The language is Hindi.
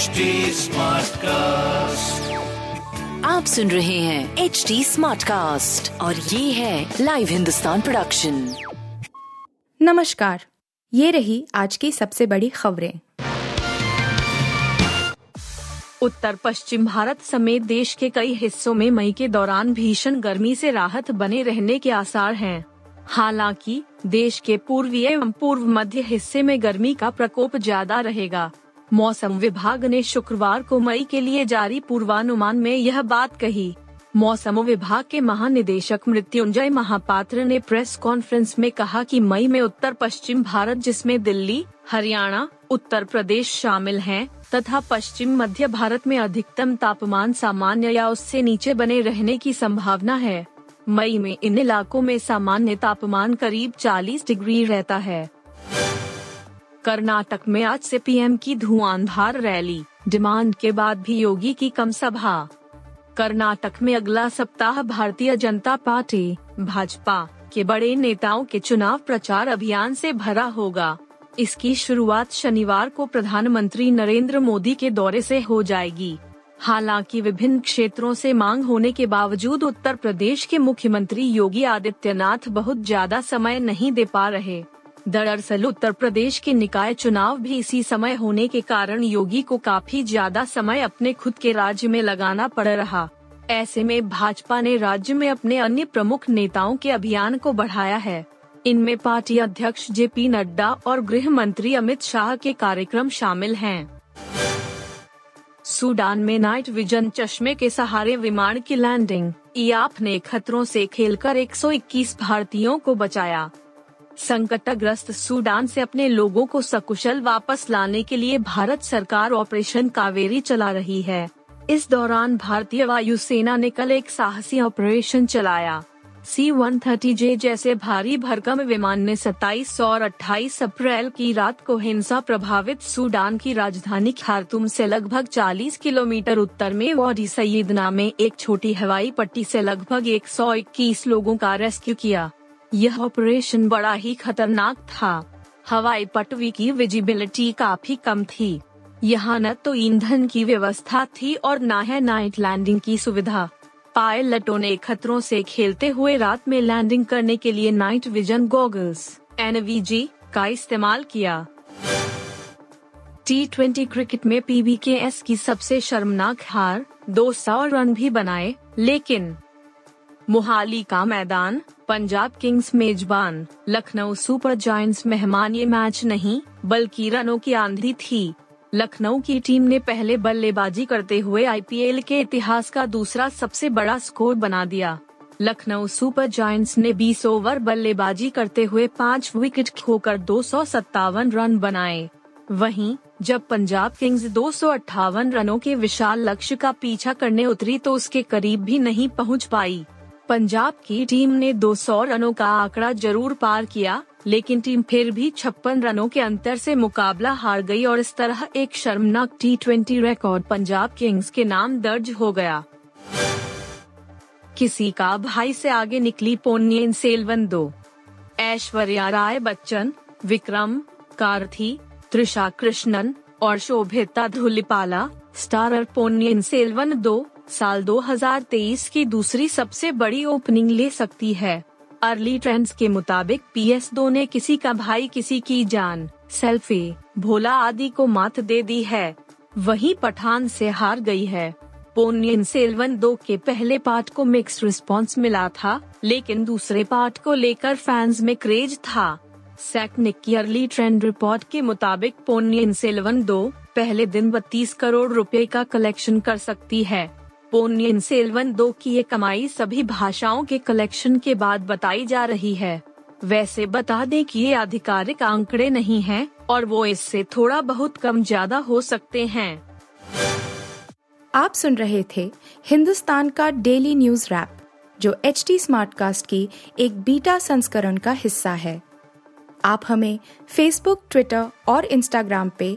HD कास्ट आप सुन रहे हैं एच डी स्मार्ट कास्ट और ये है लाइव हिंदुस्तान प्रोडक्शन नमस्कार। ये रही आज की सबसे बड़ी खबरें। उत्तर पश्चिम भारत समेत देश के कई हिस्सों में मई के दौरान भीषण गर्मी से राहत बने रहने के आसार हैं। हालाँकि देश के पूर्वी एवं पूर्व मध्य हिस्से में गर्मी का प्रकोप ज़्यादा रहेगा। मौसम विभाग ने शुक्रवार को मई के लिए जारी पूर्वानुमान में यह बात कही। मौसम विभाग के महानिदेशक मृत्युंजय महापात्र ने प्रेस कॉन्फ्रेंस में कहा कि मई में उत्तर पश्चिम भारत, जिसमें दिल्ली, हरियाणा, उत्तर प्रदेश शामिल हैं, तथा पश्चिम मध्य भारत में अधिकतम तापमान सामान्य या उससे नीचे बने रहने की संभावना है। मई में इन इलाकों में सामान्य तापमान करीब 40 डिग्री रहता है। कर्नाटक में आज से पीएम की धुआंधार रैली, डिमांड के बाद भी योगी की कम सभा। कर्नाटक में अगला सप्ताह भारतीय जनता पार्टी, भाजपा, के बड़े नेताओं के चुनाव प्रचार अभियान से भरा होगा। इसकी शुरुआत शनिवार को प्रधानमंत्री नरेंद्र मोदी के दौरे से हो जाएगी। हालाँकि विभिन्न क्षेत्रों से मांग होने के बावजूद उत्तर प्रदेश के मुख्यमंत्री योगी आदित्यनाथ बहुत ज़्यादा समय नहीं दे पा रहे। दरअसल उत्तर प्रदेश के निकाय चुनाव भी इसी समय होने के कारण योगी को काफ़ी ज़्यादा समय अपने खुद के राज्य में लगाना पड़ रहा। ऐसे में भाजपा ने राज्य में अपने अन्य प्रमुख नेताओं के अभियान को बढ़ाया है। इनमें पार्टी अध्यक्ष जे पी नड्डा और गृह मंत्री अमित शाह के कार्यक्रम शामिल हैं। सूडान में नाइट विजन चश्मे के सहारे विमान की लैंडिंग इयाप ने खतरों से खेलकर 121 भारतीयों को बचाया। संकटग्रस्त सूडान से अपने लोगों को सकुशल वापस लाने के लिए भारत सरकार ऑपरेशन कावेरी चला रही है। इस दौरान भारतीय वायुसेना ने कल एक साहसी ऑपरेशन चलाया। सी वन थर्टी जे जैसे भारी भरकम विमान ने 27 और 28 अप्रैल की रात को हिंसा प्रभावित सूडान की राजधानी खारतुम से लगभग 40 किलोमीटर उत्तर में वाडी सईदना में एक छोटी हवाई पट्टी से लगभग 121 लोगों का रेस्क्यू किया। यह ऑपरेशन बड़ा ही खतरनाक था। हवाई पटवी की विजिबिलिटी काफ़ी कम थी। यहाँ न तो ईंधन की व्यवस्था थी और न है नाइट लैंडिंग की सुविधा। पायलटों ने खतरों से खेलते हुए रात में लैंडिंग करने के लिए नाइट विजन गॉगल्स एन का इस्तेमाल किया। टी ट्वेंटी क्रिकेट में पीबीकेएस की सबसे शर्मनाक हार 200 रन भी बनाए, लेकिन मोहाली का मैदान, पंजाब किंग्स मेजबान, लखनऊ सुपर जायंट्स मेहमान ये मैच नहीं, बल्कि रनों की आंधी थी। लखनऊ की टीम ने पहले बल्लेबाजी करते हुए आईपीएल के इतिहास का दूसरा सबसे बड़ा स्कोर बना दिया। लखनऊ सुपर जायंट्स ने 20 ओवर बल्लेबाजी करते हुए पाँच विकेट खोकर दो सौ सत्तावन रन बनाए। वहीं, जब पंजाब किंग्स दो सौ अठावन रनों के विशाल लक्ष्य का पीछा करने उतरी तो उसके करीब भी नहीं पहुँच पाई। पंजाब की टीम ने 200 रनों का आंकड़ा ज़रूर पार किया, लेकिन टीम फिर भी छप्पन रनों के अंतर से मुकाबला हार गई और इस तरह एक शर्मनाक टी रिकॉर्ड पंजाब किंग्स के नाम दर्ज हो गया। किसी का भाई से आगे निकली पोन्नियन सेलवन दो। ऐश्वर्या राय बच्चन, विक्रम, कार्थी त्रिशा कृष्णन और शोभिता धुलिपाला, स्टारर पोन्नियन सेल्वन दो। साल 2023 की दूसरी सबसे बड़ी ओपनिंग ले सकती है। अर्ली ट्रेंड्स के मुताबिक पी एस दो ने किसी का भाई, किसी की जान, सेल्फी, भोला आदि को मात दे दी है। वहीं पठान से हार गई है। पोनियन सेल्वन दो के पहले पार्ट को मिक्स रिस्पांस मिला था, लेकिन दूसरे पार्ट को लेकर फैंस में क्रेज था। सैकनिक की अर्ली ट्रेंड रिपोर्ट के मुताबिक पोनियन सेल्वन दो पहले दिन बत्तीस करोड़ रुपए का कलेक्शन कर सकती है। पोनियन सेल्वन दो की ये कमाई सभी भाषाओं के कलेक्शन के बाद बताई जा रही है। वैसे बता दें कि ये आधिकारिक आंकड़े नहीं हैं, और वो इससे थोड़ा बहुत कम ज़्यादा हो सकते हैं। आप सुन रहे थे हिंदुस्तान का डेली न्यूज़ रैप, जो एच टी स्मार्ट कास्ट की एक बीटा संस्करण का हिस्सा है। आप हमें फेसबुक ट्विटर और इंस्टाग्राम पे